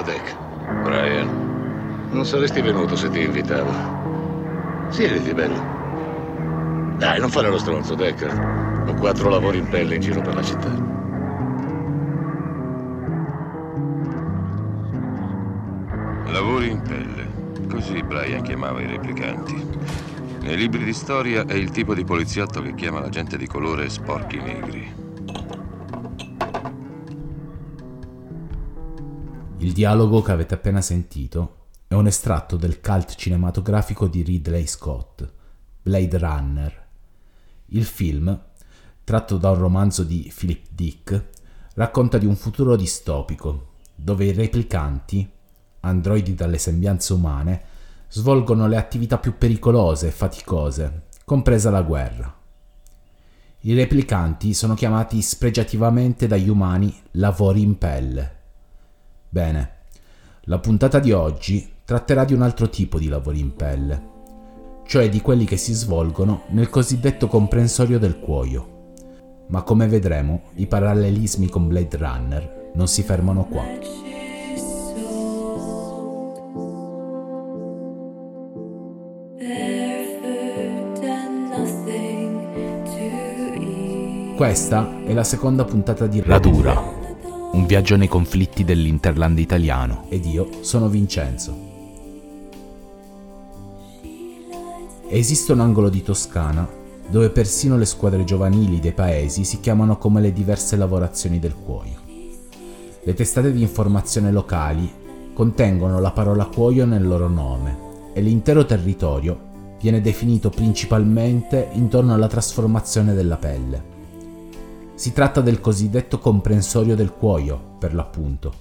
Ciao, Deck. Brian. Non saresti venuto se ti invitavo. Siediti, bello. Dai, non fare lo stronzo, Deck. Ho quattro lavori in pelle in giro per la città. Lavori in pelle. Così Brian chiamava i replicanti. Nei libri di storia è il tipo di poliziotto che chiama la gente di colore sporchi negri. Il dialogo che avete appena sentito è un estratto del cult cinematografico di Ridley Scott, Blade Runner. Il film, tratto da un romanzo di Philip Dick, racconta di un futuro distopico, dove i replicanti, androidi dalle sembianze umane, svolgono le attività più pericolose e faticose, compresa la guerra. I replicanti sono chiamati spregiativamente dagli umani lavori in pelle Bene, la puntata di oggi tratterà di un altro tipo di lavori in pelle, cioè di quelli che si svolgono nel cosiddetto comprensorio del cuoio. Ma come vedremo, i parallelismi con Blade Runner non si fermano qua. Questa è la seconda puntata di Radura, un viaggio nei conflitti dell'Interland italiano ed io sono Vincenzo. Esiste un angolo di Toscana dove persino le squadre giovanili dei paesi si chiamano come le diverse lavorazioni del cuoio. Le testate di informazione locali contengono la parola cuoio nel loro nome e l'intero territorio viene definito principalmente intorno alla trasformazione della pelle. Si tratta del cosiddetto comprensorio del cuoio, per l'appunto,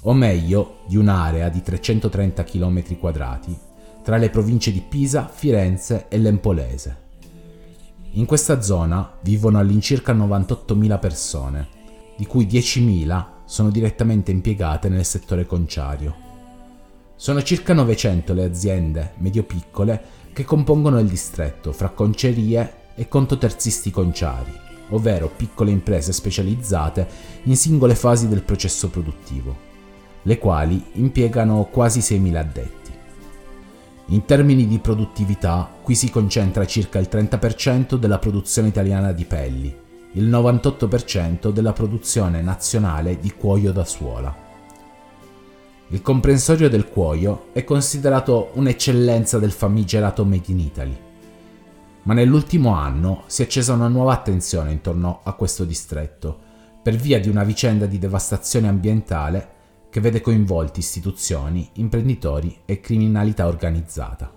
o meglio di un'area di 330 km quadrati tra le province di Pisa, Firenze e Lempolese. In questa zona vivono all'incirca 98.000 persone, di cui 10.000 sono direttamente impiegate nel settore conciario. Sono circa 900 le aziende medio-piccole che compongono il distretto fra concerie e contoterzisti conciari ovvero piccole imprese specializzate in singole fasi del processo produttivo, le quali impiegano quasi 6.000 addetti. In termini di produttività, qui si concentra circa il 30% della produzione italiana di pelli, il 98% della produzione nazionale di cuoio da suola. Il comprensorio del cuoio è considerato un'eccellenza del famigerato Made in Italy ma nell'ultimo anno si è accesa una nuova attenzione intorno a questo distretto, per via di una vicenda di devastazione ambientale che vede coinvolti istituzioni, imprenditori e criminalità organizzata.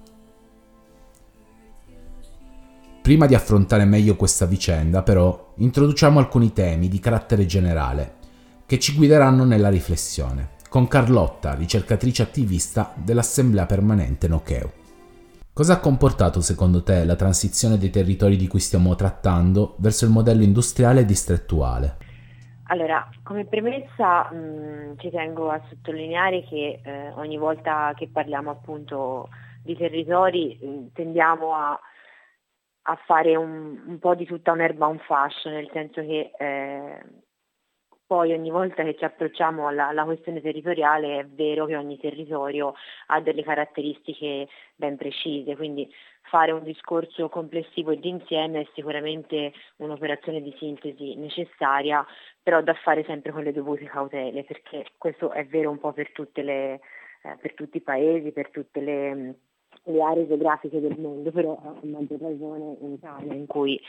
Prima di affrontare meglio questa vicenda, però, introduciamo alcuni temi di carattere generale che ci guideranno nella riflessione, con Carlotta, ricercatrice attivista dell'Assemblea Permanente Nocheu. Cosa ha comportato secondo te la transizione dei territori di cui stiamo trattando verso il modello industriale e distrettuale? Allora, come premessa mh, ci tengo a sottolineare che eh, ogni volta che parliamo appunto di territori mh, tendiamo a, a fare un, un, po' di tutta un'erba un fascio, nel senso che eh, poi ogni volta che ci approcciamo alla, alla, questione territoriale è vero che ogni territorio ha delle caratteristiche ben precise, quindi fare un discorso complessivo e d'insieme è sicuramente un'operazione di sintesi necessaria, però da fare sempre con le dovute cautele, perché questo è vero un po' per, le, eh, per tutti i paesi, per tutte le, le aree geografiche del mondo, però a maggior ragione in Italia in cui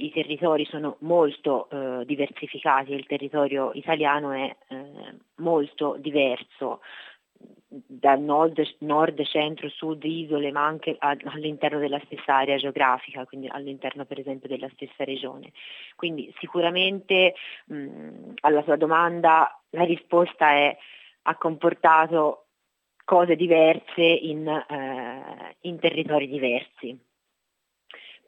i territori sono molto eh, diversificati, il territorio italiano è eh, molto diverso dal nord, nord, centro, sud, isole, ma anche all'interno della stessa area geografica, quindi all'interno per esempio della stessa regione. Quindi sicuramente mh, alla sua domanda la risposta è ha comportato cose diverse in, eh, in territori diversi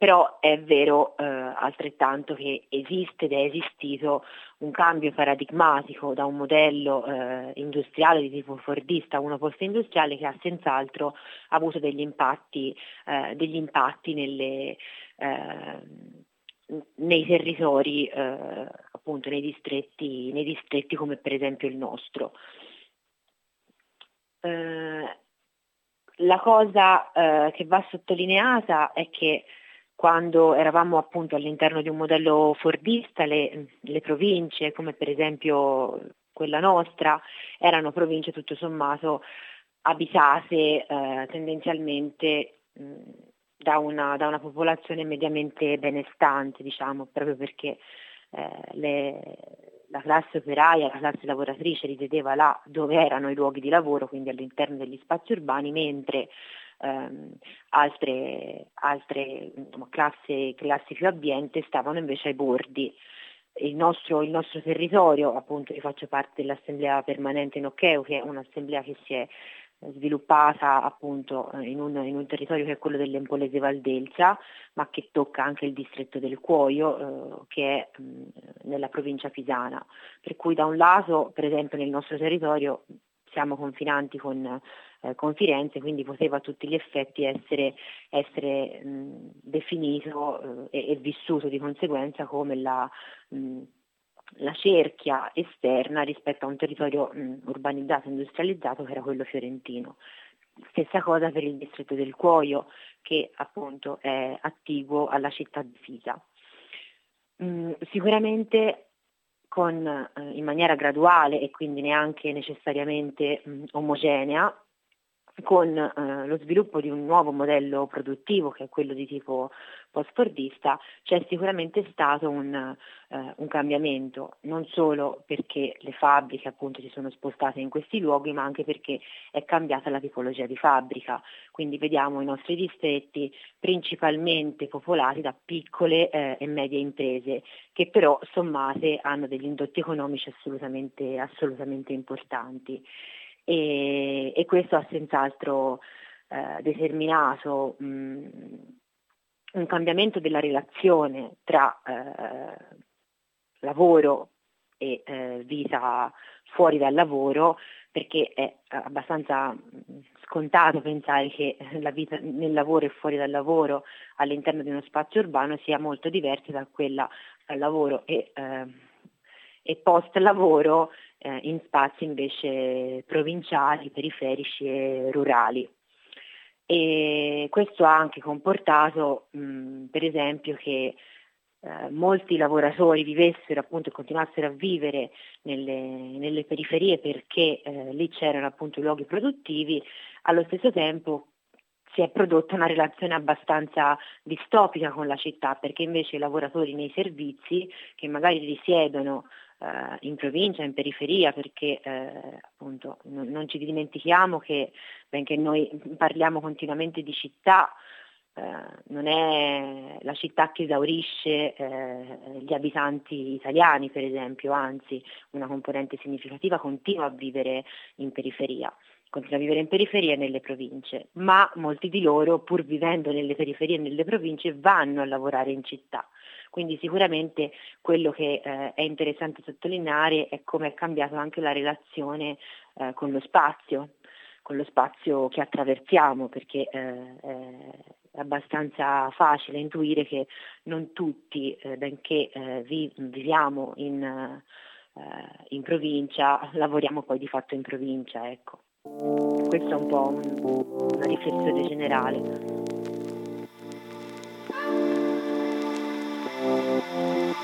però è vero eh, altrettanto che esiste ed è esistito un cambio paradigmatico da un modello eh, industriale di tipo fordista a uno post-industriale che ha senz'altro avuto degli impatti, eh, degli impatti nelle, eh, nei territori, eh, appunto nei distretti, nei distretti come per esempio il nostro. la cosa eh, che va sottolineata è che quando eravamo appunto all'interno di un modello fordista, le, le province, come per esempio quella nostra, erano province tutto sommato abitate eh, tendenzialmente mh, da, una, da, una, popolazione mediamente benestante, diciamo, proprio perché eh, le, la classe operaia, la classe lavoratrice risiedeva là dove erano i luoghi di lavoro, quindi all'interno degli spazi urbani, mentre ehm, altre, altre insomma, classi, classi più abbienti stavano invece ai bordi. Il nostro, il nostro, territorio, appunto io faccio parte dell'assemblea permanente in che è un'assemblea che si è sviluppata appunto in un, in un, territorio che è quello dell'Empolese Valdelsa, ma che tocca anche il distretto del Cuoio, eh, che è mh, nella provincia pisana. Per cui da un lato, per esempio, nel nostro territorio siamo confinanti con, eh, con Firenze, quindi poteva a tutti gli effetti essere, essere mh, definito eh, e, vissuto di conseguenza come la mh, la cerchia esterna rispetto a un territorio mh, urbanizzato industrializzato che era quello fiorentino. Stessa cosa per il distretto del Cuoio che appunto è attiguo alla città di Fisa. Sicuramente con, eh, in maniera graduale e quindi neanche necessariamente omogenea, con eh, lo sviluppo di un nuovo modello produttivo che è quello di tipo post-fordista c'è sicuramente stato un, eh, un, cambiamento, non solo perché le fabbriche appunto si sono spostate in questi luoghi, ma anche perché è cambiata la tipologia di fabbrica. Quindi vediamo i nostri distretti principalmente popolati da piccole eh, e medie imprese, che però sommate hanno degli indotti economici assolutamente, assolutamente importanti e, e questo ha senz'altro eh, determinato mh, un cambiamento della relazione tra eh, lavoro e eh, vita fuori dal lavoro perché è abbastanza scontato pensare che la vita nel lavoro e fuori dal lavoro all'interno di uno spazio urbano sia molto diversa da quella al lavoro e, eh, e post lavoro eh, in spazi invece provinciali, periferici e rurali. E questo ha anche comportato mh, per esempio che eh, molti lavoratori vivessero appunto e continuassero a vivere nelle, nelle periferie perché eh, lì c'erano appunto luoghi produttivi, allo stesso tempo si è prodotta una relazione abbastanza distopica con la città perché invece i lavoratori nei servizi che magari risiedono eh, in provincia, in periferia, perché eh, appunto non, non, ci dimentichiamo che benché noi parliamo continuamente di città, eh, non è la città che esaurisce eh, gli abitanti italiani, per esempio, anzi una componente significativa continua a vivere in periferia continua a vivere in periferia e nelle province, ma molti di loro, pur vivendo nelle periferie e nelle province, vanno a lavorare in città. Quindi sicuramente quello che eh, è interessante sottolineare è come è cambiata anche la relazione eh, con lo spazio, con lo spazio che attraversiamo, perché eh, è abbastanza facile intuire che non tutti, eh, benché eh, vi, viviamo in, eh, in, provincia, lavoriamo poi di fatto in provincia. Ecco. Questa è un po' un, una riflessione generale. Da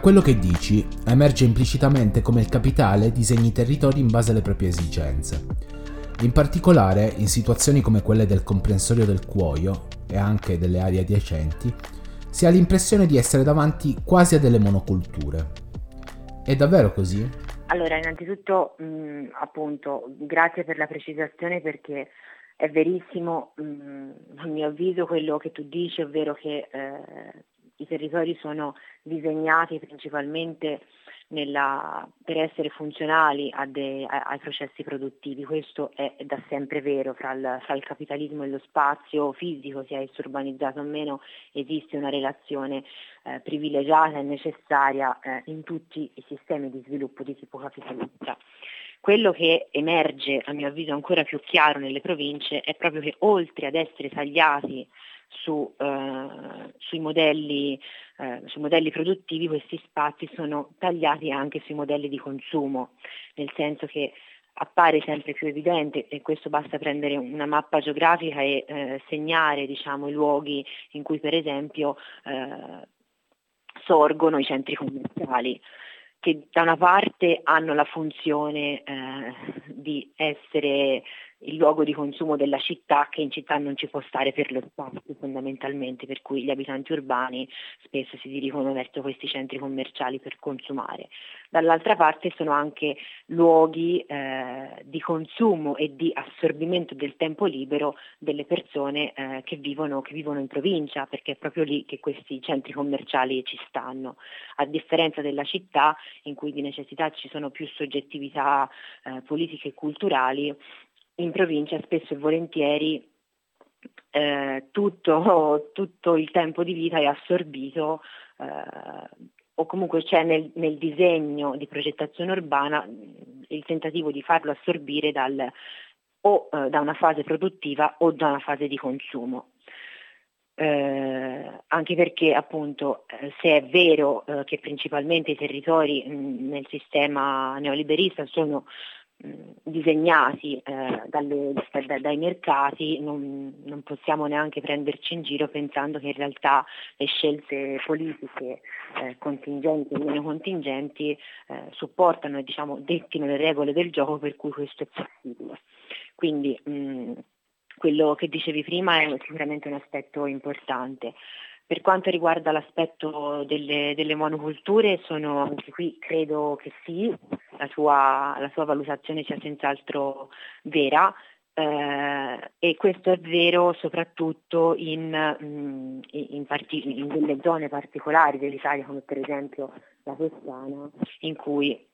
quello che dici, emerge implicitamente come il capitale disegni i territori in base alle proprie esigenze. In particolare, in situazioni come quelle del comprensorio del Cuoio e anche delle aree adiacenti, si ha l'impressione di essere davanti quasi a delle monoculture. È davvero così? Allora, innanzitutto, mh, appunto, grazie per la precisazione perché è verissimo, mh, a mio avviso, quello che tu dici, ovvero che eh, i territori sono disegnati principalmente nella, per essere funzionali de, a, ai processi produttivi. Questo è, da sempre vero, fra il, fra il, capitalismo e lo spazio fisico, sia esso urbanizzato o meno, esiste una relazione eh, privilegiata e necessaria eh, in tutti i sistemi di sviluppo di tipo capitalista. Quello che emerge, a mio avviso ancora più chiaro nelle province, è proprio che oltre ad essere tagliati su, eh, sui, modelli, eh, sui, modelli, produttivi, questi spazi sono tagliati anche sui modelli di consumo, nel senso che appare sempre più evidente e questo basta prendere una mappa geografica e eh, segnare diciamo, i luoghi in cui per esempio eh, sorgono i centri commerciali che da una parte hanno la funzione eh, di essere il luogo di consumo della città che in città non ci può stare per lo spazio fondamentalmente, per cui gli abitanti urbani spesso si dirigono verso questi centri commerciali per consumare. Dall'altra parte sono anche luoghi eh, di consumo e di assorbimento del tempo libero delle persone eh, che, vivono, che vivono in provincia, perché è proprio lì che questi centri commerciali ci stanno. A differenza della città in cui di necessità ci sono più soggettività eh, politiche e culturali, in provincia spesso e volentieri eh, tutto, tutto, il tempo di vita è assorbito eh, o comunque c'è nel, nel, disegno di progettazione urbana il tentativo di farlo assorbire dal, o eh, da una fase produttiva o da una fase di consumo. Eh, anche perché appunto eh, se è vero eh, che principalmente i territori mh, nel sistema neoliberista sono disegnati eh, dalle, da, dai mercati non, non, possiamo neanche prenderci in giro pensando che in realtà le scelte politiche eh, contingenti e meno contingenti eh, supportano e diciamo, dettino le regole del gioco per cui questo è possibile. Quindi mh, quello che dicevi prima è sicuramente un aspetto importante. Per quanto riguarda l'aspetto delle, delle monoculture, sono anche qui credo che sì, la sua, la sua valutazione sia senz'altro vera. Eh, e questo è vero soprattutto in, mm, in, parti, in delle zone particolari dell'Italia come per esempio la Toscana in cui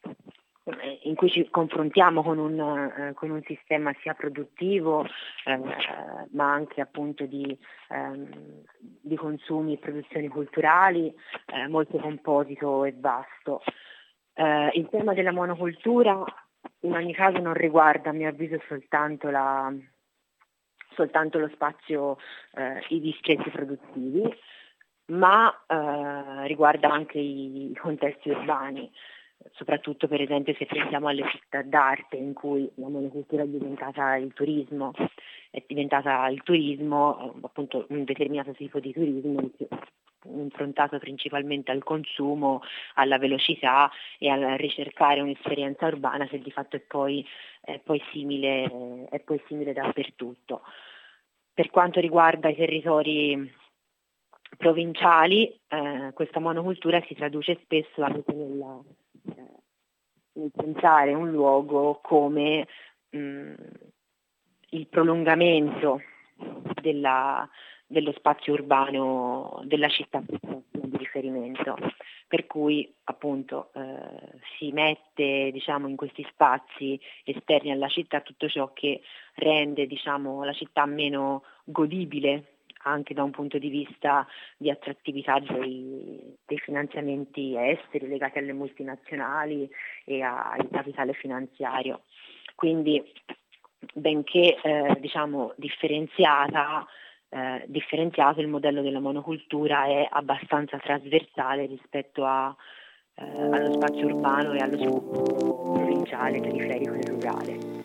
in cui ci confrontiamo con un, eh, con un sistema sia produttivo eh, ma anche appunto di, ehm, di, consumi e produzioni culturali eh, molto composito e vasto. Eh, il tema della monocultura in ogni caso non riguarda a mio avviso soltanto, la, soltanto lo spazio, eh, i distretti produttivi, ma riguarda anche i contesti urbani soprattutto per esempio se pensiamo alle città d'arte in cui la monocultura è diventata il turismo, è diventata il turismo, appunto un determinato tipo di turismo improntato principalmente al consumo, alla velocità e a ricercare un'esperienza urbana che di fatto è poi, è poi, simile, è poi simile dappertutto. Per quanto riguarda i territori provinciali, eh, questa monocultura si traduce spesso anche nella, eh, nel pensare un luogo come mh, mm, il prolungamento della, dello spazio urbano della città di riferimento, per cui appunto eh, si mette diciamo, in questi spazi esterni alla città tutto ciò che rende diciamo, la città meno godibile anche da un punto di vista di attrattività dei, dei finanziamenti esteri legati alle multinazionali e al capitale finanziario. Quindi benché eh, diciamo, differenziata, eh, differenziato il modello della monocultura è abbastanza trasversale rispetto a, eh, allo spazio urbano e allo sviluppo provinciale, periferico e rurale.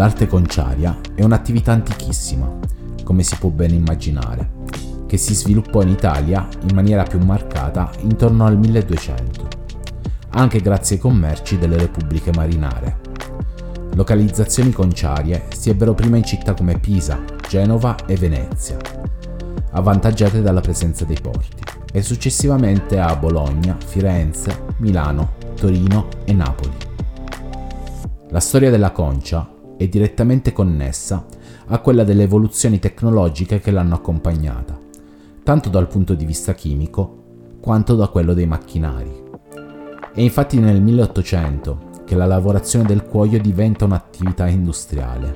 L'arte conciaria è un'attività antichissima, come si può ben immaginare, che si sviluppò in Italia in maniera più marcata intorno al 1200, anche grazie ai commerci delle repubbliche marinare. Localizzazioni conciarie si ebbero prima in città come Pisa, Genova e Venezia, avvantaggiate dalla presenza dei porti, e successivamente a Bologna, Firenze, Milano, Torino e Napoli. La storia della concia è direttamente connessa a quella delle evoluzioni tecnologiche che l'hanno accompagnata, tanto dal punto di vista chimico quanto da quello dei macchinari. È infatti nel 1800 che la lavorazione del cuoio diventa un'attività industriale,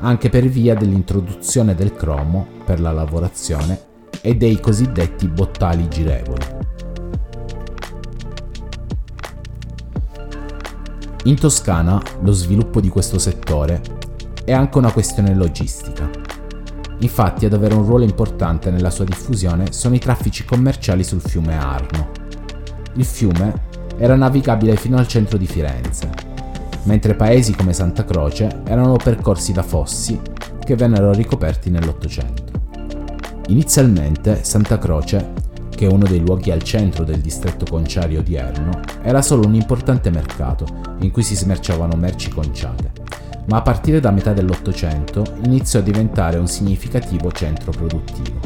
anche per via dell'introduzione del cromo per la lavorazione e dei cosiddetti bottali girevoli. In Toscana lo sviluppo di questo settore è anche una questione logistica. Infatti ad avere un ruolo importante nella sua diffusione sono i traffici commerciali sul fiume Arno. Il fiume era navigabile fino al centro di Firenze, mentre paesi come Santa Croce erano percorsi da fossi che vennero ricoperti nell'Ottocento. Inizialmente Santa Croce, che è uno dei luoghi al centro del distretto conciario odierno, era solo un importante mercato in cui si smerciavano merci conciate, ma a partire da metà dell'Ottocento iniziò a diventare un significativo centro produttivo.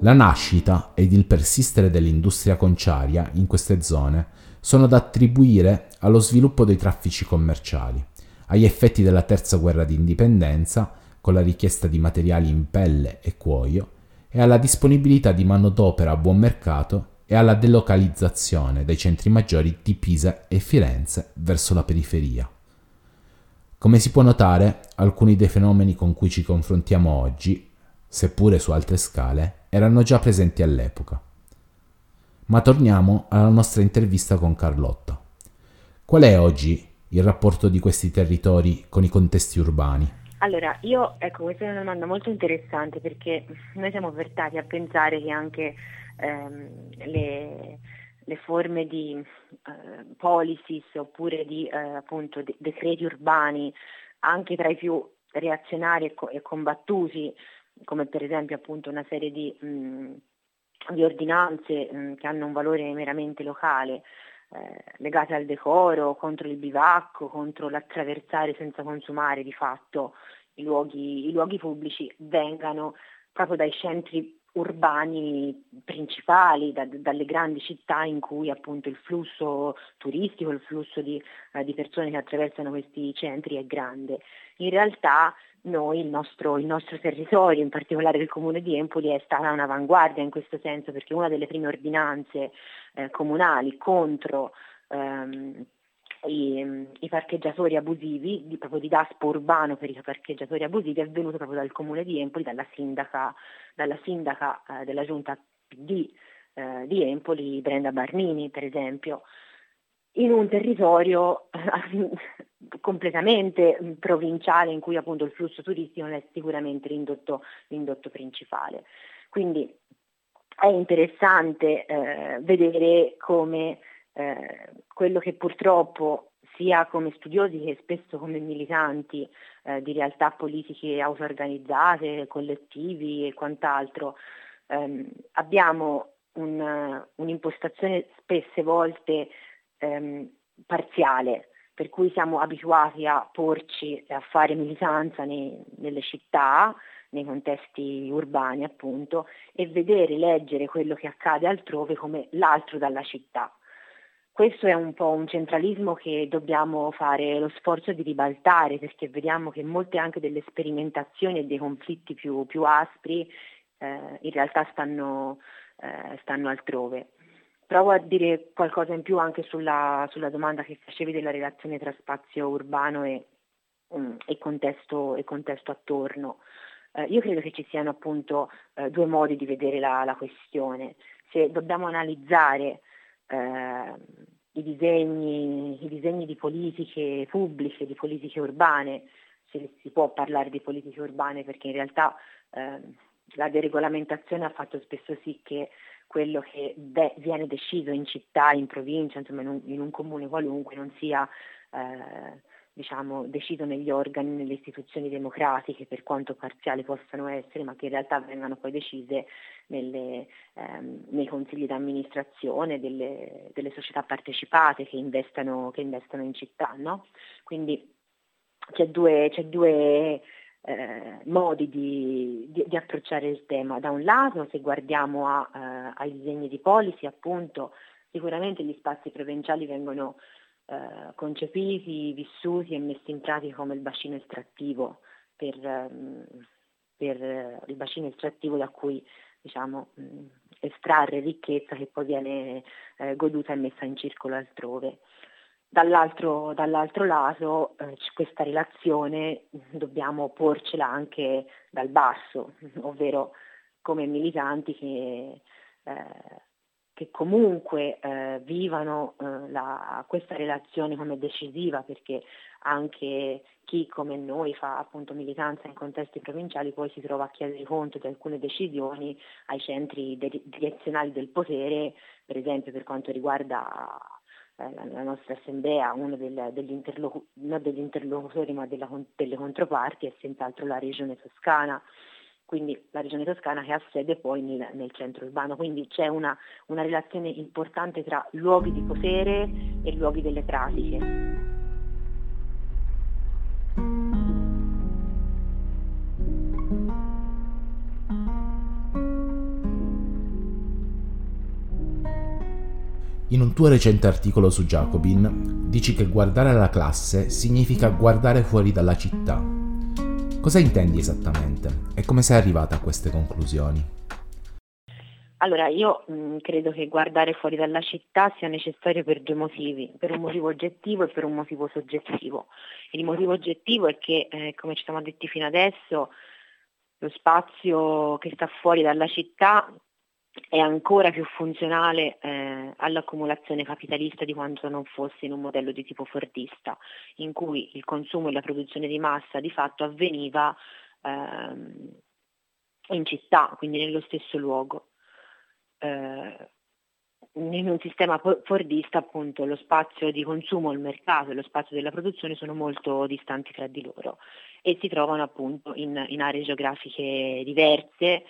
La nascita ed il persistere dell'industria conciaria in queste zone sono da attribuire allo sviluppo dei traffici commerciali, agli effetti della terza guerra di indipendenza, con la richiesta di materiali in pelle e cuoio, e alla disponibilità di manodopera a buon mercato e alla delocalizzazione dai centri maggiori di Pisa e Firenze verso la periferia. Come si può notare, alcuni dei fenomeni con cui ci confrontiamo oggi, seppure su altre scale, erano già presenti all'epoca. Ma torniamo alla nostra intervista con Carlotta. Qual è oggi il rapporto di questi territori con i contesti urbani? Allora, io, ecco, questa è una domanda molto interessante perché noi siamo portati a pensare che anche ehm, le, le, forme di eh, policies oppure di eh, appunto de- decreti urbani, anche tra i più reazionari e, co- e combattuti, come per esempio appunto una serie di, mh, di ordinanze mh, che hanno un valore meramente locale, eh, legate al decoro, contro il bivacco, contro l'attraversare senza consumare di fatto i luoghi, i luoghi pubblici, vengano proprio dai centri urbani principali, da, dalle grandi città in cui appunto il flusso turistico, il flusso di, eh, di, persone che attraversano questi centri è grande. In realtà noi, il nostro, il nostro, territorio, in particolare il comune di Empoli, è stata un'avanguardia in questo senso perché una delle prime ordinanze eh, comunali contro ehm, i, i, parcheggiatori abusivi, di, proprio di DASPO urbano per i parcheggiatori abusivi, è venuto proprio dal comune di Empoli, dalla sindaca, dalla sindaca eh, della giunta PD eh, di Empoli, Brenda Barnini per esempio in un territorio completamente provinciale in cui appunto il flusso turistico non è sicuramente l'indotto, l'indotto principale. Quindi è interessante eh, vedere come eh, quello che purtroppo sia come studiosi che spesso come militanti eh, di realtà politiche auto-organizzate, collettivi e quant'altro, ehm, abbiamo un, un'impostazione spesse volte ehm, parziale, per cui siamo abituati a porci e a fare militanza nei, nelle città, nei contesti urbani appunto, e vedere, leggere quello che accade altrove come l'altro dalla città. Questo è un po' un centralismo che dobbiamo fare lo sforzo di ribaltare perché vediamo che molte anche delle sperimentazioni e dei conflitti più, più aspri eh, in realtà stanno, eh, stanno altrove. Provo a dire qualcosa in più anche sulla, sulla domanda che facevi della relazione tra spazio urbano e, um, e, contesto, e contesto, attorno. Eh, io credo che ci siano appunto eh, due modi di vedere la, la questione. Se dobbiamo analizzare eh, i, disegni, i, disegni, di politiche pubbliche, di politiche urbane, se si può parlare di politiche urbane perché in realtà eh, la deregolamentazione ha fatto spesso sì che quello che de- viene deciso in città, in provincia, insomma in un, in un comune qualunque, non sia eh, diciamo, deciso negli organi, nelle istituzioni democratiche, per quanto parziali possano essere, ma che in realtà vengano poi decise nelle, ehm, nei consigli d'amministrazione delle, delle, società partecipate che investano, che investano in città. No? Quindi c'è due, c'è due eh, modi di, di, di, approcciare il tema. Da un lato, se guardiamo a, eh, ai disegni di policy, appunto, sicuramente gli spazi provinciali vengono eh, concepiti, vissuti e messi in pratica come il bacino estrattivo per, ehm, per eh, il bacino estrattivo da cui diciamo, estrarre ricchezza che poi viene eh, goduta e messa in circolo altrove. Dall'altro, dall'altro lato eh, questa relazione dobbiamo porcela anche dal basso, ovvero come militanti che, eh, che comunque eh, vivano eh, la, questa relazione come decisiva perché anche chi come noi fa appunto militanza in contesti provinciali poi si trova a chiedere conto di alcune decisioni ai centri direzionali del potere, per esempio per quanto riguarda la nostra assemblea, uno del, degli, interlocu- non degli interlocutori ma della, delle controparti è senz'altro la regione toscana, quindi la regione toscana che ha sede poi nel, nel centro urbano, quindi c'è una, una relazione importante tra luoghi di potere e luoghi delle pratiche. In un tuo recente articolo su Jacobin dici che guardare la classe significa guardare fuori dalla città. Cosa intendi esattamente e come sei arrivata a queste conclusioni? Allora, io mh, credo che guardare fuori dalla città sia necessario per due motivi, per un motivo oggettivo e per un motivo soggettivo. Il motivo oggettivo è che, eh, come ci siamo detti fino adesso, lo spazio che sta fuori dalla città è ancora più funzionale eh, all'accumulazione capitalista di quanto non fosse in un modello di tipo fordista, in cui il consumo e la produzione di massa di fatto avveniva ehm, in città, quindi nello stesso luogo. Eh, in un sistema fordista appunto lo spazio di consumo, il mercato e lo spazio della produzione sono molto distanti tra di loro e si trovano appunto in, in aree geografiche diverse,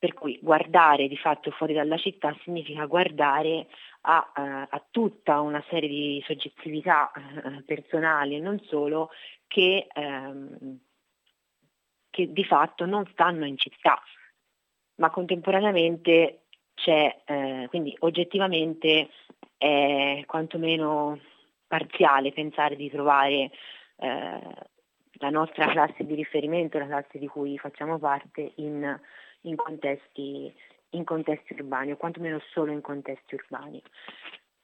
per cui guardare di fatto fuori dalla città significa guardare a, uh, a tutta una serie di soggettività uh, personali e non solo che, um, che, di fatto non stanno in città, ma contemporaneamente c'è, uh, quindi oggettivamente è quantomeno parziale pensare di trovare la nostra classe di riferimento, la classe di cui facciamo parte in in contesti, in contesti urbani o quantomeno solo in contesti urbani.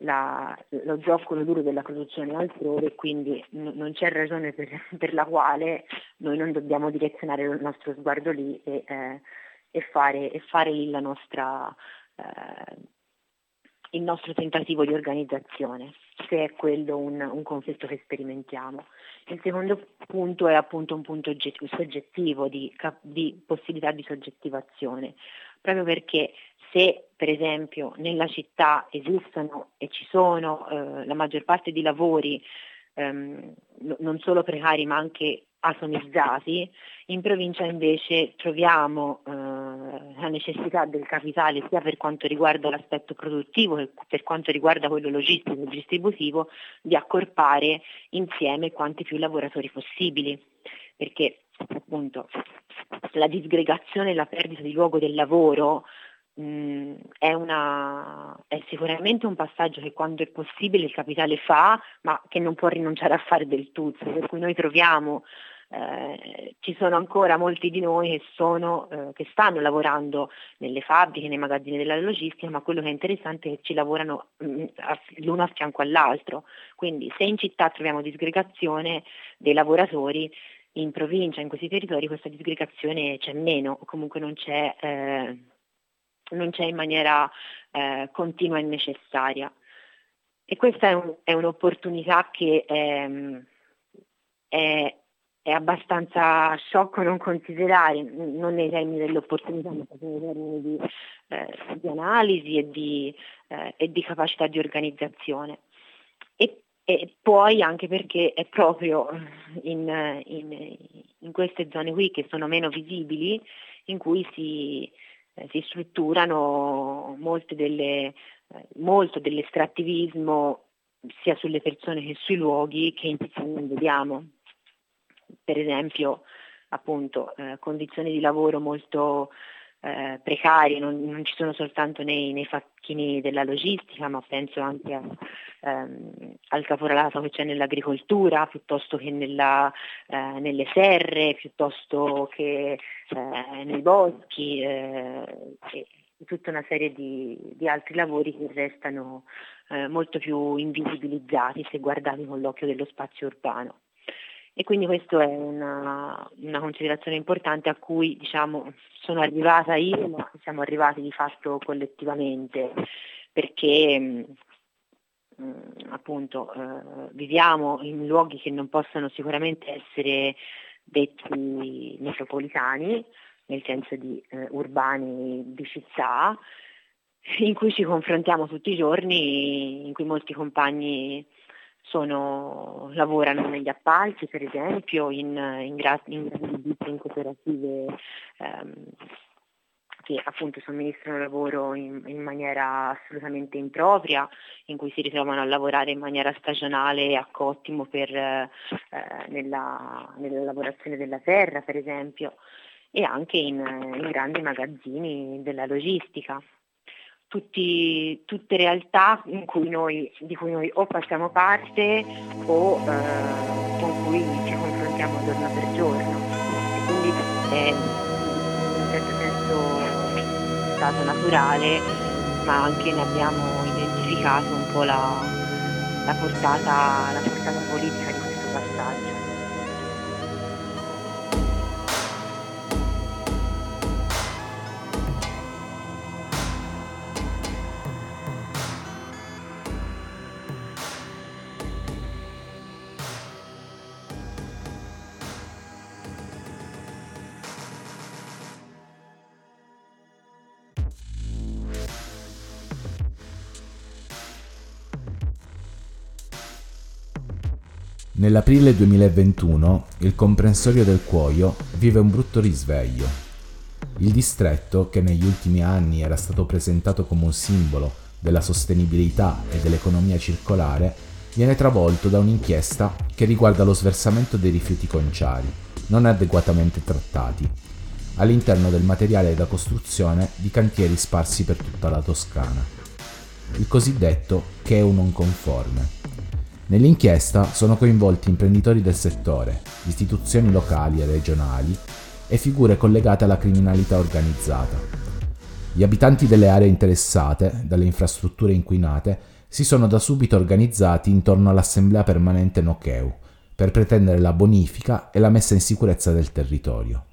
La, lo zoccolo duro della produzione è altrove, quindi n- non c'è ragione per, per, la quale noi non dobbiamo direzionare il nostro sguardo lì e, eh, e, fare, e fare, lì nostra, eh, il nostro tentativo di organizzazione, se è quello un, un, conflitto che sperimentiamo. Il secondo punto è appunto un punto soggettivo, di, di possibilità di soggettivazione, proprio perché se per esempio nella città esistono e ci sono eh, la maggior parte di lavori ehm, non solo precari ma anche atomizzati, in provincia invece troviamo eh, la necessità del capitale sia per quanto riguarda l'aspetto produttivo che per quanto riguarda quello logistico e distributivo di accorpare insieme quanti più lavoratori possibili, perché appunto la disgregazione e la perdita di luogo del lavoro è, una, è sicuramente un passaggio che quando è possibile il capitale fa, ma che non può rinunciare a fare del tutto, per cui noi troviamo eh, ci sono ancora molti di noi che, sono, eh, che, stanno lavorando nelle fabbriche, nei magazzini della logistica, ma quello che è interessante è che ci lavorano mh, mm, l'uno a fianco all'altro. Quindi se in città troviamo disgregazione dei lavoratori, in provincia, in questi territori, questa disgregazione c'è meno, o comunque non c'è, eh, non c'è in maniera eh, continua e necessaria. E questa è, un, è un'opportunità che ehm, è, è abbastanza sciocco non considerare, non nei termini dell'opportunità, ma nei termini di, eh, di analisi e di, eh, e di, capacità di organizzazione. E, e, poi anche perché è proprio in, in, in, queste zone qui che sono meno visibili in cui si, eh, si strutturano delle, eh, molto dell'estrattivismo sia sulle persone che sui luoghi che in non vediamo per esempio appunto eh, condizioni di lavoro molto, eh, precari, non, non, ci sono soltanto nei, nei, facchini della logistica, ma penso anche a, ehm, al caporalato che c'è nell'agricoltura, piuttosto che nella, eh, nelle serre, piuttosto che eh, nei boschi eh, tutta una serie di, di altri lavori che restano eh, molto più invisibilizzati se guardati con l'occhio dello spazio urbano. E quindi questa è una, una, considerazione importante a cui diciamo, sono arrivata io, ma siamo arrivati di fatto collettivamente, perché mh, mm, appunto eh, viviamo in luoghi che non possono sicuramente essere detti metropolitani, nel senso di eh, urbani di città, in cui ci confrontiamo tutti i giorni, in cui molti compagni sono, lavorano negli appalti per esempio, in, in, in, in cooperative ehm, che appunto somministrano lavoro in, in, maniera assolutamente impropria, in cui si ritrovano a lavorare in maniera stagionale a cottimo per, eh, nella, nella, lavorazione della terra per esempio e anche in, in grandi magazzini della logistica tutti, tutte realtà cui noi, di cui noi o facciamo parte o eh, con cui ci confrontiamo giorno per giorno. E quindi è in un certo senso stato naturale, ma anche ne abbiamo identificato un po' la, la, portata, la portata politica di questo passaggio. Nell'aprile 2021 il comprensorio del Cuoio vive un brutto risveglio. Il distretto, che negli ultimi anni era stato presentato come un simbolo della sostenibilità e dell'economia circolare, viene travolto da un'inchiesta che riguarda lo sversamento dei rifiuti conciari, non adeguatamente trattati, all'interno del materiale da costruzione di cantieri sparsi per tutta la Toscana. Il cosiddetto cheu non conforme Nell'inchiesta sono coinvolti imprenditori del settore, istituzioni locali e regionali e figure collegate alla criminalità organizzata. Gli abitanti delle aree interessate dalle infrastrutture inquinate si sono da subito organizzati intorno all'assemblea permanente Nocheu per pretendere la bonifica e la messa in sicurezza del territorio.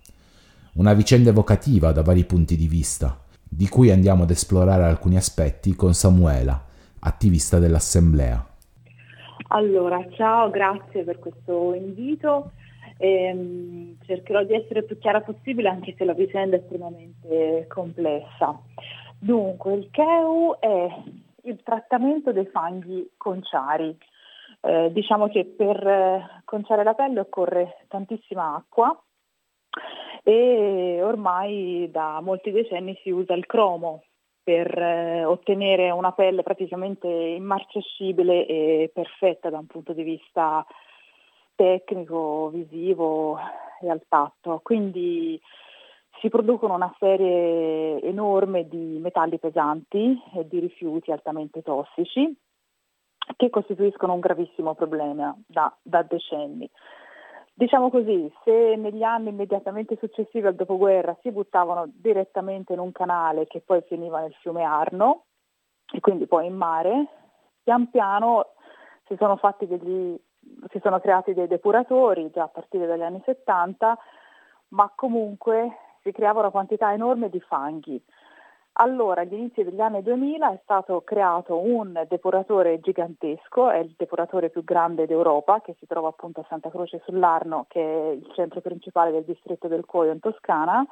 Una vicenda evocativa da vari punti di vista, di cui andiamo ad esplorare alcuni aspetti con Samuela, attivista dell'assemblea. Allora, ciao, grazie per questo invito. Eh, cercherò di essere più chiara possibile anche se la vicenda è estremamente complessa. Dunque, il CHEU è il trattamento dei fanghi conciari. Eh, diciamo che per eh, conciare la pelle occorre tantissima acqua e ormai da molti decenni si usa il cromo per eh, ottenere una pelle praticamente immarcescibile e perfetta da un punto di vista tecnico, visivo e al tatto. Quindi si producono una serie enorme di metalli pesanti e di rifiuti altamente tossici che costituiscono un gravissimo problema da, da decenni. Diciamo così, se negli anni immediatamente successivi al dopoguerra si buttavano direttamente in un canale che poi finiva nel fiume Arno e quindi poi in mare, pian piano si sono, degli, si sono creati dei depuratori già a partire dagli anni 70, ma comunque si creava una quantità enorme di fanghi allora, agli inizi degli anni 2000 è stato creato un depuratore gigantesco, è il depuratore più grande d'Europa, che si trova appunto a Santa Croce sull'Arno, che è il centro principale del distretto del Cuoio in Toscana,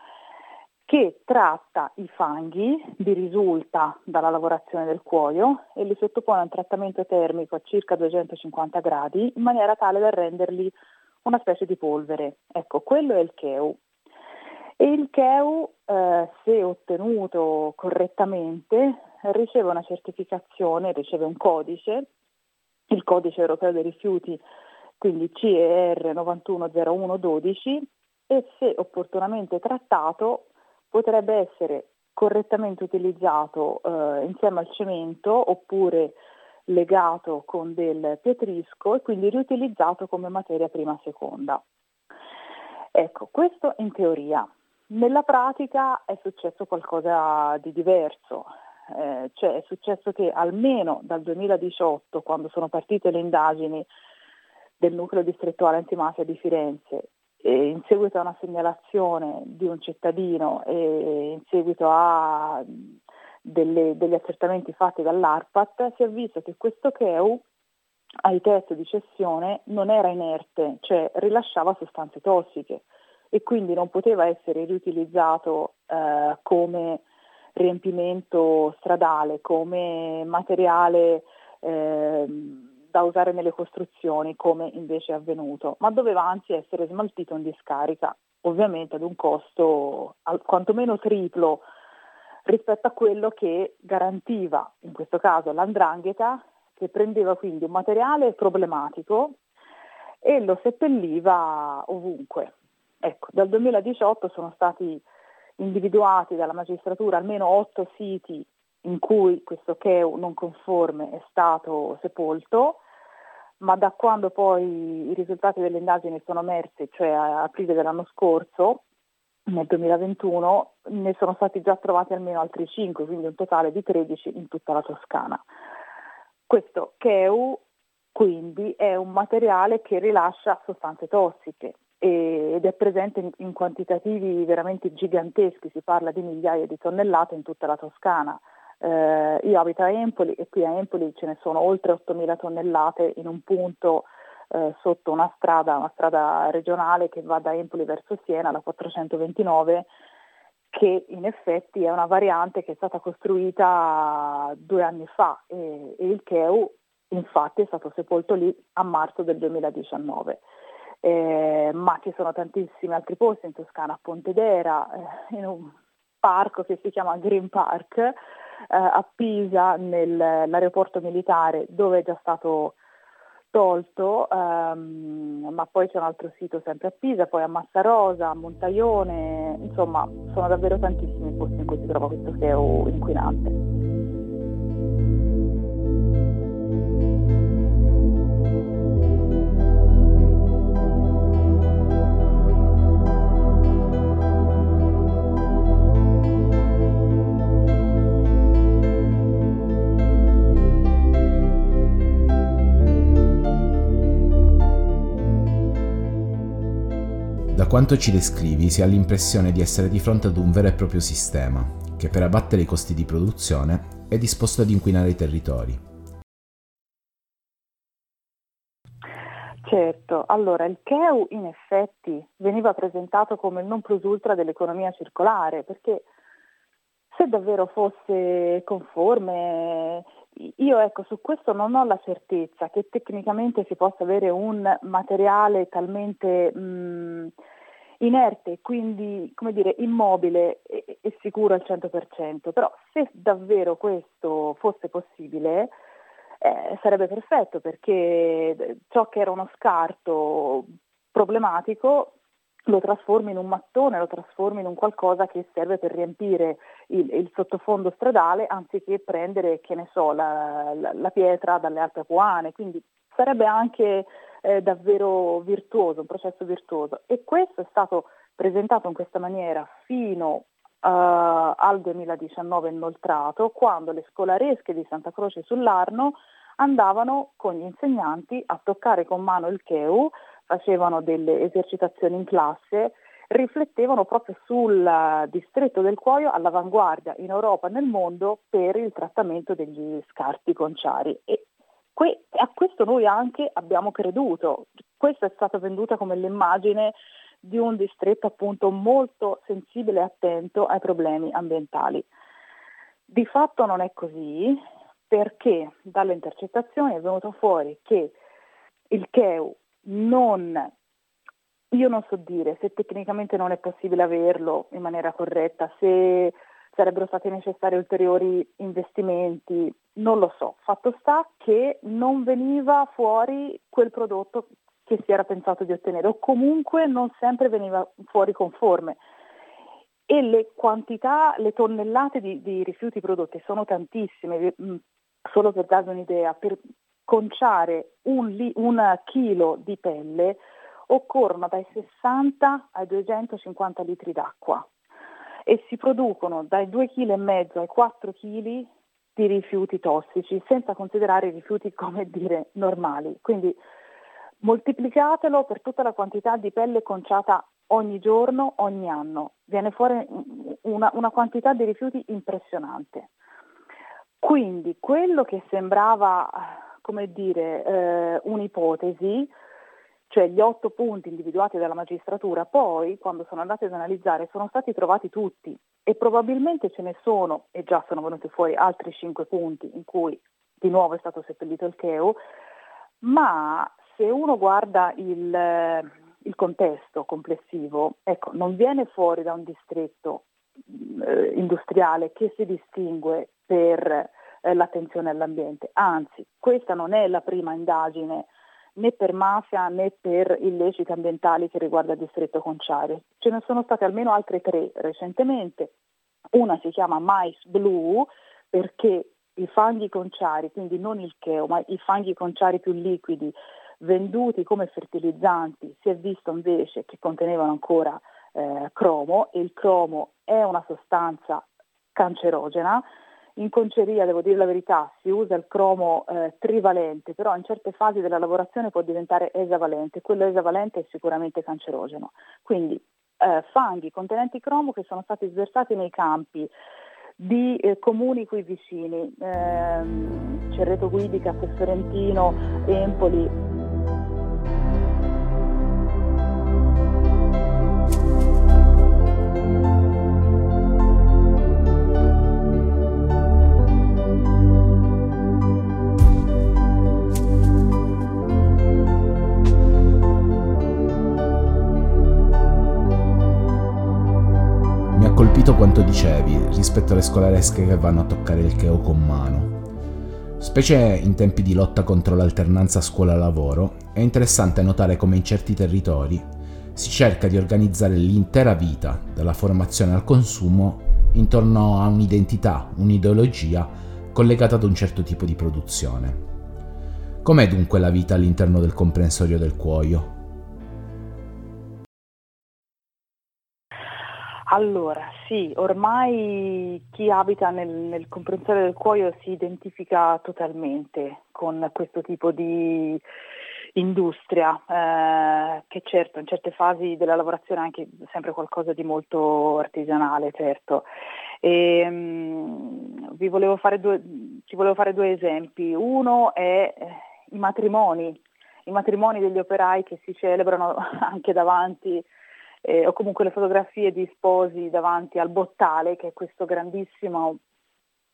che tratta i fanghi di risulta dalla lavorazione del cuoio e li sottopone a un trattamento termico a circa 250 gradi in maniera tale da renderli una specie di polvere. Ecco, quello è il cheu. E il CHEU, eh, se ottenuto correttamente, riceve una certificazione, riceve un codice, il codice europeo dei rifiuti, quindi CER 910112, e se opportunamente trattato potrebbe essere correttamente utilizzato eh, insieme al cemento oppure legato con del pietrisco e quindi riutilizzato come materia prima seconda. Ecco, questo in teoria. Nella pratica è successo qualcosa di diverso, eh, cioè è successo che almeno dal 2018, quando sono partite le indagini del nucleo distrettuale antimafia di Firenze, in seguito a una segnalazione di un cittadino e in seguito a delle, degli accertamenti fatti dall'ARPAT, si è visto che questo CHEU ai test di cessione non era inerte, cioè rilasciava sostanze tossiche e quindi non poteva essere riutilizzato eh, come riempimento stradale, come materiale eh, da usare nelle costruzioni, come invece è avvenuto, ma doveva anzi essere smaltito in discarica, ovviamente ad un costo al, quantomeno triplo rispetto a quello che garantiva, in questo caso l'andrangheta, che prendeva quindi un materiale problematico e lo seppelliva ovunque. Ecco, dal 2018 sono stati individuati dalla magistratura almeno otto siti in cui questo CHEU non conforme è stato sepolto, ma da quando poi i risultati delle indagini sono emersi, cioè a aprile dell'anno scorso, nel 2021, ne sono stati già trovati almeno altri 5, quindi un totale di 13 in tutta la Toscana. Questo CHEU quindi è un materiale che rilascia sostanze tossiche ed è presente in, quantitativi veramente giganteschi, si parla di migliaia di tonnellate in tutta la Toscana. Eh, io abito a Empoli e qui a Empoli ce ne sono oltre 8.000 tonnellate in un punto eh, sotto una strada, una strada regionale che va da Empoli verso Siena, la 429, che in effetti è una variante che è stata costruita due anni fa e, e il CHEU infatti è stato sepolto lì a marzo del 2019 eh, ma ci sono tantissimi altri posti in Toscana, a Pontedera, eh, in un parco che si chiama Green Park, eh, a Pisa, nell'aeroporto militare, dove è già stato tolto, ehm, ma poi c'è un altro sito sempre a Pisa, poi a Massarosa, a Montaione, insomma sono davvero tantissimi posti in cui si trova questo SEO inquinante. Quanto ci descrivi si ha l'impressione di essere di fronte ad un vero e proprio sistema, che per abbattere i costi di produzione è disposto ad inquinare i territori. Certo, allora il CHEU in effetti veniva presentato come il non plus ultra dell'economia circolare, perché se davvero fosse conforme, io ecco su questo non ho la certezza che tecnicamente si possa avere un materiale talmente mh, inerte, quindi come dire, immobile e, e sicuro al 100%, però se davvero questo fosse possibile eh, sarebbe perfetto perché ciò che era uno scarto problematico lo trasformi in un mattone, lo trasformi in un qualcosa che serve per riempire il, il sottofondo stradale anziché prendere, che ne so, la, la, la pietra dalle Alpi Apuane, quindi sarebbe anche eh, davvero virtuoso, un processo virtuoso. E questo è stato presentato in questa maniera fino Uh, al 2019 inoltrato, quando le scolaresche di Santa Croce sull'Arno andavano con gli insegnanti a toccare con mano il CHEU, facevano delle esercitazioni in classe, riflettevano proprio sul distretto del Cuoio all'avanguardia in Europa e nel mondo per il trattamento degli scarti conciari. E Que- a questo noi anche abbiamo creduto. Questa è stata venduta come l'immagine di un distretto appunto molto sensibile e attento ai problemi ambientali. Di fatto non è così perché dalle intercettazioni è venuto fuori che il CHEU non, io non so dire se tecnicamente non è possibile averlo in maniera corretta, se sarebbero stati necessari ulteriori investimenti, non lo so. Fatto sta che non veniva fuori quel prodotto che si era pensato di ottenere o comunque non sempre veniva fuori conforme. e le quantità, le tonnellate di, di rifiuti prodotti sono tantissime, mm, solo per darvi un'idea, per conciare un, un chilo di pelle occorrono dai 60 ai 250 litri d'acqua e si producono dai 2,5 kg ai 4 kg di rifiuti tossici, senza considerare i rifiuti come dire normali. Quindi moltiplicatelo per tutta la quantità di pelle conciata ogni giorno, ogni anno. Viene fuori una, una quantità di rifiuti impressionante. Quindi quello che sembrava, come dire, eh, un'ipotesi, cioè gli otto punti individuati dalla magistratura, poi quando sono andati ad analizzare sono stati trovati tutti. E probabilmente ce ne sono, e già sono venuti fuori altri cinque punti in cui di nuovo è stato seppellito il Cheu, ma se uno guarda il, il contesto complessivo, ecco, non viene fuori da un distretto eh, industriale che si distingue per eh, l'attenzione all'ambiente, anzi questa non è la prima indagine né per mafia né per illeciti ambientali che riguarda il distretto Conciare. Ce ne sono state almeno altre tre recentemente. Una si chiama Mais Blue perché i fanghi conciari, quindi non il cheo, ma i fanghi conciari più liquidi venduti come fertilizzanti, si è visto invece che contenevano ancora eh, cromo e il cromo è una sostanza cancerogena in conceria, devo dire la verità, si usa il cromo eh, trivalente, però in certe fasi della lavorazione può diventare esavalente. Quello esavalente è sicuramente cancerogeno. Quindi eh, fanghi contenenti cromo che sono stati sversati nei campi di eh, comuni qui vicini, ehm, Cerreto Guidi, Castelferentino, Empoli, colpito quanto dicevi rispetto alle scolaresche che vanno a toccare il cheo con mano. Specie in tempi di lotta contro l'alternanza scuola-lavoro, è interessante notare come in certi territori si cerca di organizzare l'intera vita, dalla formazione al consumo, intorno a un'identità, un'ideologia collegata ad un certo tipo di produzione. Com'è dunque la vita all'interno del comprensorio del cuoio? Allora, sì, ormai chi abita nel, nel comprensorio del cuoio si identifica totalmente con questo tipo di industria, eh, che certo in certe fasi della lavorazione è anche sempre qualcosa di molto artigianale, certo. E, um, vi volevo fare due, ti volevo fare due esempi. Uno è eh, i matrimoni, i matrimoni degli operai che si celebrano anche davanti eh, o comunque le fotografie di sposi davanti al bottale, che è questo grandissimo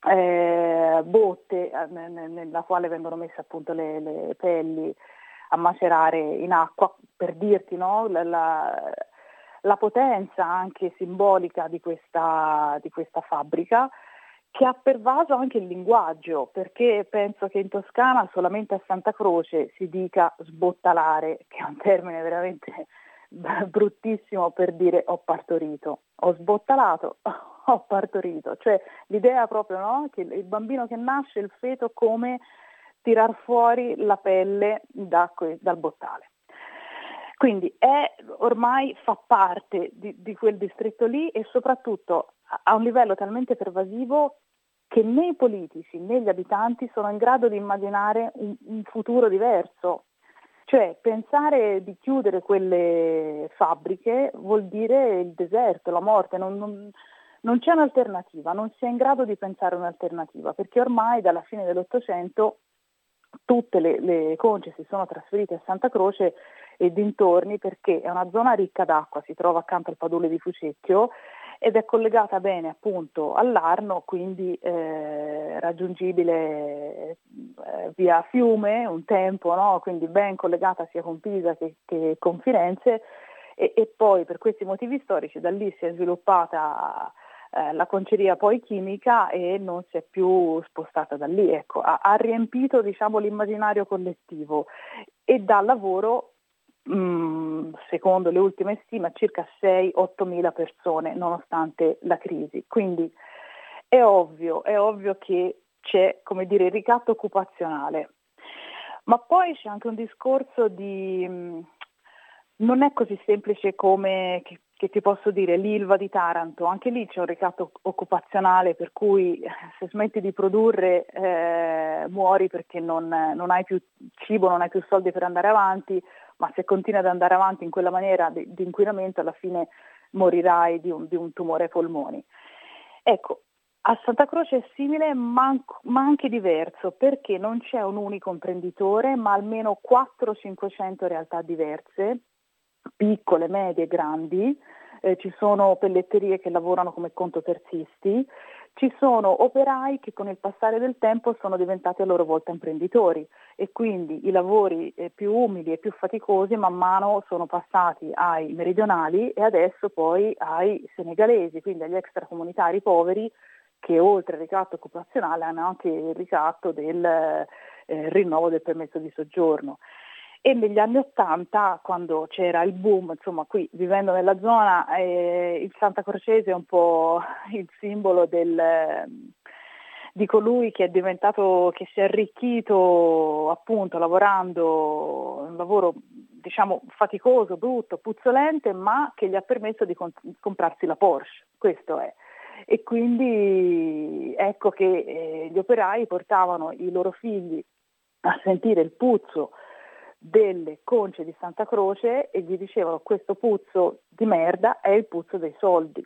eh, botte eh, nella quale vengono messe appunto le, le, pelli a macerare in acqua, per dirti no? la, la, la, potenza anche simbolica di questa, di questa fabbrica che ha pervaso anche il linguaggio, perché penso che in Toscana solamente a Santa Croce si dica sbottalare, che è un termine veramente bruttissimo per dire ho partorito, ho sbottalato, ho partorito, cioè l'idea proprio no? che il bambino che nasce, il feto come tirar fuori la pelle da, dal bottale. Quindi è, ormai fa parte di, di quel distretto lì e soprattutto a un livello talmente pervasivo che né i politici né gli abitanti sono in grado di immaginare un, un futuro diverso, cioè pensare di chiudere quelle fabbriche vuol dire il deserto, la morte, non, non, non c'è un'alternativa, non si è in grado di pensare un'alternativa, perché ormai dalla fine dell'Ottocento tutte le, le conce si sono trasferite a Santa Croce e dintorni perché è una zona ricca d'acqua, si trova accanto al Padule di Fucecchio ed è collegata bene appunto all'Arno, quindi eh, raggiungibile eh, via fiume un tempo, no? quindi ben collegata sia con Pisa che, che con Firenze e, e, poi per questi motivi storici da lì si è sviluppata eh, la conceria poi chimica e non si è più spostata da lì, ecco, ha, ha riempito diciamo, l'immaginario collettivo e dà lavoro mm, secondo le ultime stime, circa 6-8 mila persone nonostante la crisi. Quindi è ovvio, è ovvio che c'è come dire, il ricatto occupazionale, ma poi c'è anche un discorso di... Mm, non è così semplice come che, che, ti posso dire l'Ilva di Taranto, anche lì c'è un ricatto occupazionale per cui eh, se smetti di produrre eh, muori perché non, non, hai più cibo, non hai più soldi per andare avanti, ma se continui ad andare avanti in quella maniera di, di inquinamento alla fine morirai di un, di un tumore ai polmoni. Ecco, a Santa Croce è simile ma, anche diverso perché non c'è un unico imprenditore ma almeno 400-500 realtà diverse, piccole, medie, grandi, eh, ci sono pelletterie che lavorano come contoterzisti, ci sono operai che con il passare del tempo sono diventati a loro volta imprenditori e quindi i lavori eh, più umili e più faticosi man mano sono passati ai meridionali e adesso poi ai senegalesi, quindi agli extracomunitari poveri che oltre al ricatto occupazionale hanno anche il ricatto del eh, rinnovo del permesso di soggiorno. E negli anni Ottanta, quando c'era il boom, insomma qui vivendo nella zona, eh, il Santa Crocese è un po' il simbolo del, di colui che è diventato, che si è arricchito appunto lavorando un lavoro diciamo faticoso, brutto, puzzolente, ma che gli ha permesso di comp- comprarsi la Porsche. Questo è e quindi ecco che eh, gli operai portavano i loro figli a sentire il puzzo delle conce di Santa Croce e gli dicevano questo puzzo di merda è il puzzo dei soldi.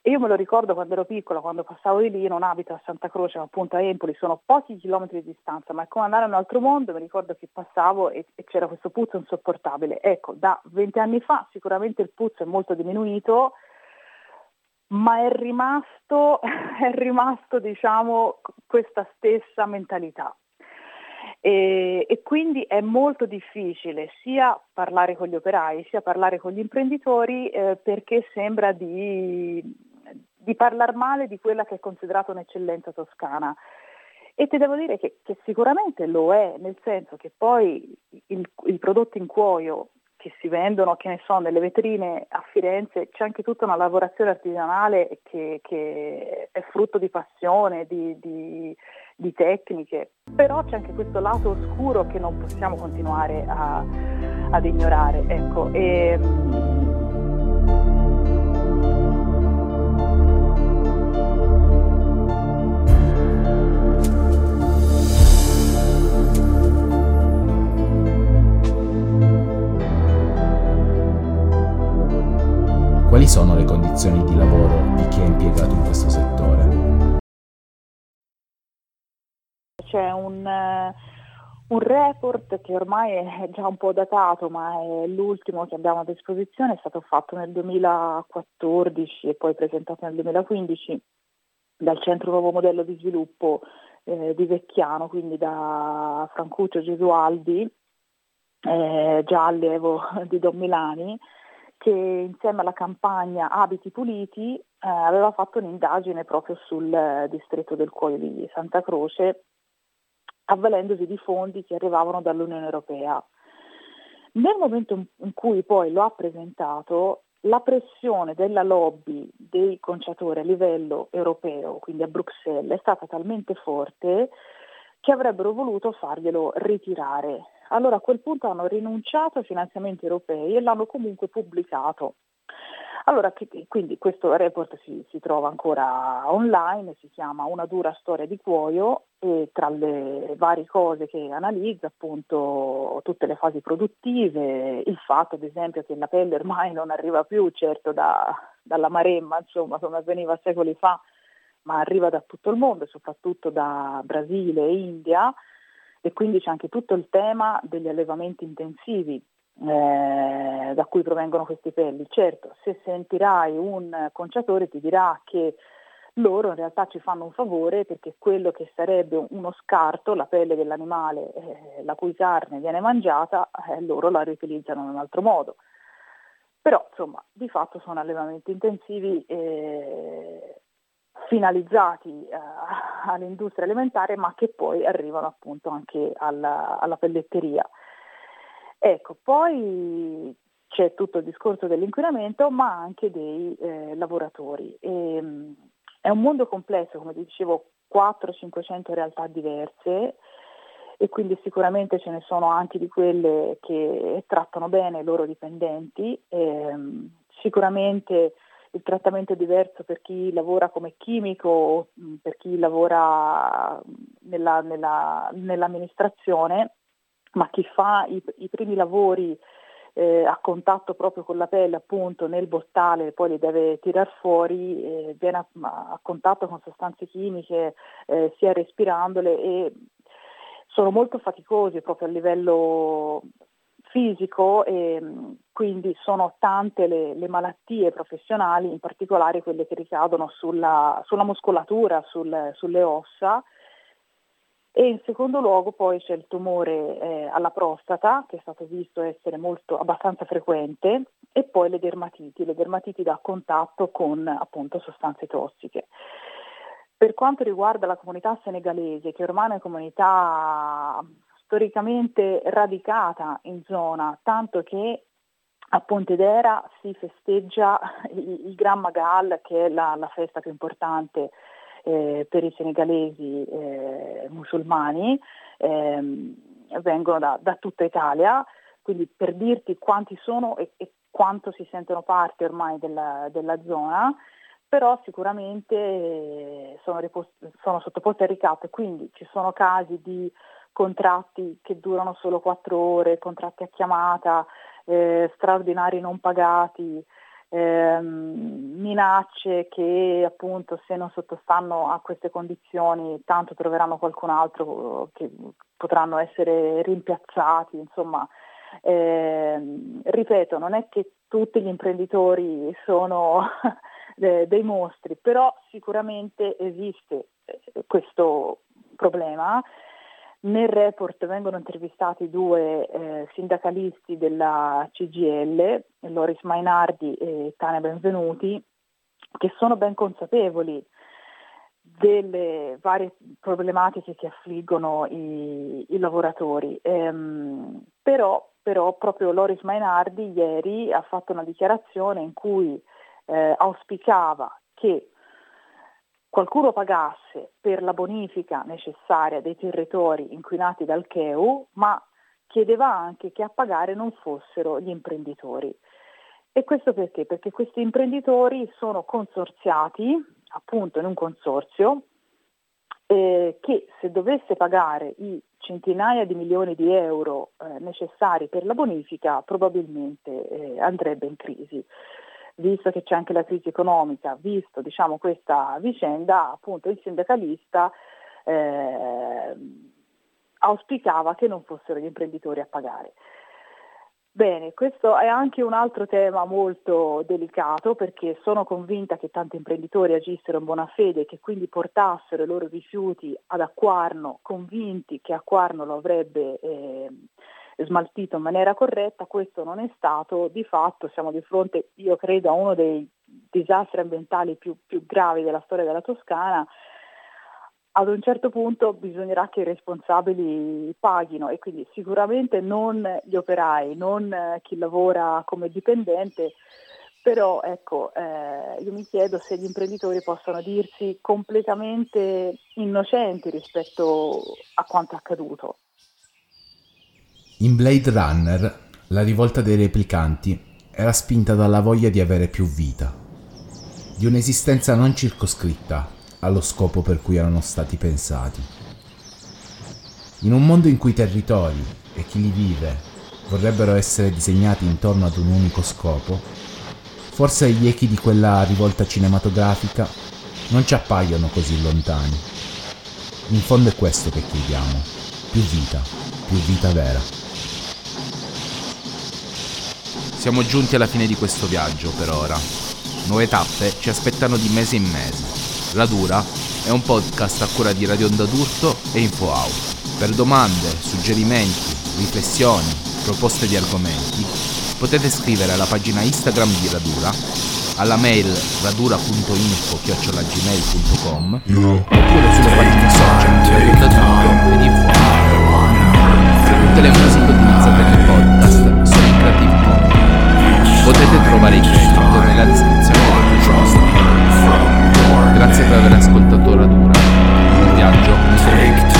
E io me lo ricordo quando ero piccola, quando passavo di lì, non abito a Santa Croce, ma appunto a Empoli, sono pochi chilometri di distanza, ma è come andare in un altro mondo, mi ricordo che passavo e, e c'era questo puzzo insopportabile. Ecco, da 20 anni fa sicuramente il puzzo è molto diminuito, ma è rimasto, è rimasto diciamo, questa stessa mentalità. E, e, quindi è molto difficile sia parlare con gli operai sia parlare con gli imprenditori eh, perché sembra di, di parlare male di quella che è considerata un'eccellenza toscana. E ti devo dire che, che, sicuramente lo è, nel senso che poi il, il prodotto in cuoio che si vendono, che ne so, nelle vetrine a Firenze, c'è anche tutta una lavorazione artigianale che, che è frutto di passione, di, di, di, tecniche, però c'è anche questo lato oscuro che non possiamo continuare a, ad ignorare. Ecco. E, C'è un, uh, un report che ormai è già un po' datato, ma è l'ultimo che abbiamo a disposizione, è stato fatto nel 2014 e poi presentato nel 2015 dal Centro Nuovo Modello di Sviluppo eh, di Vecchiano, quindi da Francuccio Gesualdi, eh, già allievo di Don Milani, che insieme alla campagna Abiti Puliti eh, aveva fatto un'indagine proprio sul eh, distretto del Cuoio di Santa Croce, avvalendosi di fondi che arrivavano dall'Unione Europea. Nel momento in cui poi lo ha presentato, la pressione della lobby dei conciatori a livello europeo, quindi a Bruxelles, è stata talmente forte che avrebbero voluto farglielo ritirare allora a quel punto hanno rinunciato ai finanziamenti europei e l'hanno comunque pubblicato. Allora, quindi questo report si, si, trova ancora online, si chiama Una dura storia di cuoio e tra le varie cose che analizza appunto tutte le fasi produttive, il fatto ad esempio che la pelle ormai non arriva più certo da, dalla Maremma, insomma come avveniva secoli fa, ma arriva da tutto il mondo, soprattutto da Brasile e India, e quindi c'è anche tutto il tema degli allevamenti intensivi eh, da cui provengono questi pelli. Certo, se sentirai un conciatore ti dirà che loro in realtà ci fanno un favore perché quello che sarebbe uno scarto, la pelle dell'animale eh, la cui carne viene mangiata, eh, loro la riutilizzano in un altro modo. Però insomma di fatto sono allevamenti intensivi eh, finalizzati eh, all'industria alimentare ma che poi arrivano appunto anche alla, alla pelletteria. Ecco, poi c'è tutto il discorso dell'inquinamento, ma anche dei eh, lavoratori. E, ehm, è un mondo complesso, come dicevo, 400-500 realtà diverse e quindi sicuramente ce ne sono anche di quelle che trattano bene i loro dipendenti. E, ehm, sicuramente il trattamento è diverso per chi lavora come chimico, per chi lavora nella, nella, nell'amministrazione, ma chi fa i, i primi lavori eh, a contatto proprio con la pelle appunto nel bottale, poi li deve tirar fuori, eh, viene a, a, contatto con sostanze chimiche eh, sia respirandole e sono molto faticosi proprio a livello fisico e quindi sono tante le, le, malattie professionali, in particolare quelle che ricadono sulla, sulla muscolatura, sul, sulle ossa. E in secondo luogo poi c'è il tumore eh, alla prostata, che è stato visto essere molto, abbastanza frequente, e poi le dermatiti, le dermatiti da contatto con appunto sostanze tossiche. Per quanto riguarda la comunità senegalese, che ormai è una comunità storicamente radicata in zona, tanto che a Pontedera si festeggia il, il Gran Magal, che è la, la festa più importante eh, per i senegalesi eh, musulmani, eh, vengono da, da, tutta Italia, quindi per dirti quanti sono e, e quanto si sentono parte ormai della, della zona, però sicuramente eh, sono, ripost- sono sottoposti a ricatto, quindi ci sono casi di contratti che durano solo quattro ore, contratti a chiamata, eh, straordinari non pagati, ehm, minacce che appunto se non sottostanno a queste condizioni tanto troveranno qualcun altro che potranno essere rimpiazzati, insomma. Eh, ripeto, non è che tutti gli imprenditori sono dei mostri, però sicuramente esiste eh, questo problema nel report vengono intervistati due eh, sindacalisti della CGL, Loris Mainardi e Tania Benvenuti, che sono ben consapevoli delle varie problematiche che affliggono i, i lavoratori. Ehm, però, però, proprio Loris Mainardi ieri ha fatto una dichiarazione in cui eh, auspicava che qualcuno pagasse per la bonifica necessaria dei territori inquinati dal CHEU, ma chiedeva anche che a pagare non fossero gli imprenditori. E questo perché? Perché questi imprenditori sono consorziati appunto in un consorzio eh, che se dovesse pagare i centinaia di milioni di euro eh, necessari per la bonifica probabilmente eh, andrebbe in crisi visto che c'è anche la crisi economica, visto diciamo, questa vicenda, appunto il sindacalista eh, auspicava che non fossero gli imprenditori a pagare. Bene, questo è anche un altro tema molto delicato perché sono convinta che tanti imprenditori agissero in buona fede e che quindi portassero i loro rifiuti ad Acquarno, convinti che Acquarno lo avrebbe eh, smaltito in maniera corretta, questo non è stato, di fatto siamo di fronte, io credo, a uno dei disastri ambientali più, più gravi della storia della Toscana, ad un certo punto bisognerà che i responsabili paghino e quindi sicuramente non gli operai, non chi lavora come dipendente, però ecco, eh, io mi chiedo se gli imprenditori possano dirsi completamente innocenti rispetto a quanto accaduto. In Blade Runner, la rivolta dei replicanti era spinta dalla voglia di avere più vita, di un'esistenza non circoscritta allo scopo per cui erano stati pensati. In un mondo in cui i territori e chi li vive vorrebbero essere disegnati intorno ad un unico scopo, forse gli echi di quella rivolta cinematografica non ci appaiono così lontani. In fondo è questo che chiediamo, più vita, più vita vera. Siamo giunti alla fine di questo viaggio per ora. Nuove tappe ci aspettano di mese in mese. Radura è un podcast a cura di Radio Onda d'Urto e InfoAut. Per domande, suggerimenti, riflessioni, proposte di argomenti, potete scrivere alla pagina Instagram di Radura, alla mail radura.info-gmail.com oppure sulle pagine social di Radio Onda d'Urto ed InfoAut. Potete trovare i credit nella descrizione dell'episodio. Grazie per aver ascoltato Radura, un viaggio. In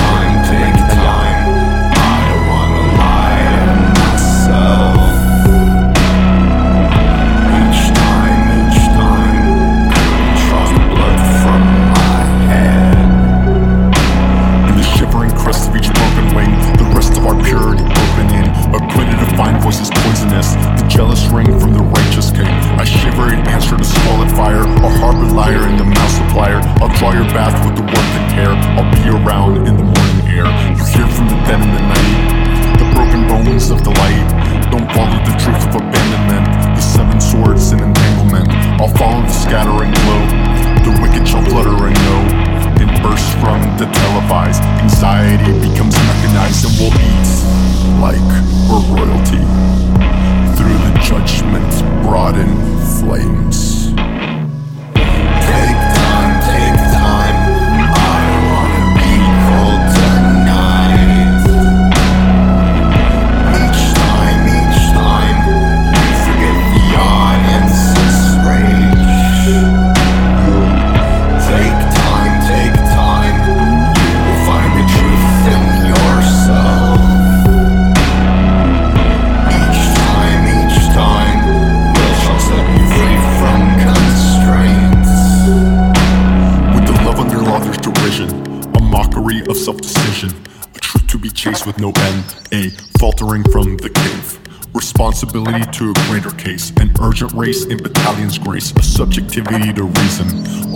race in battalion's grace, a subjectivity to reason.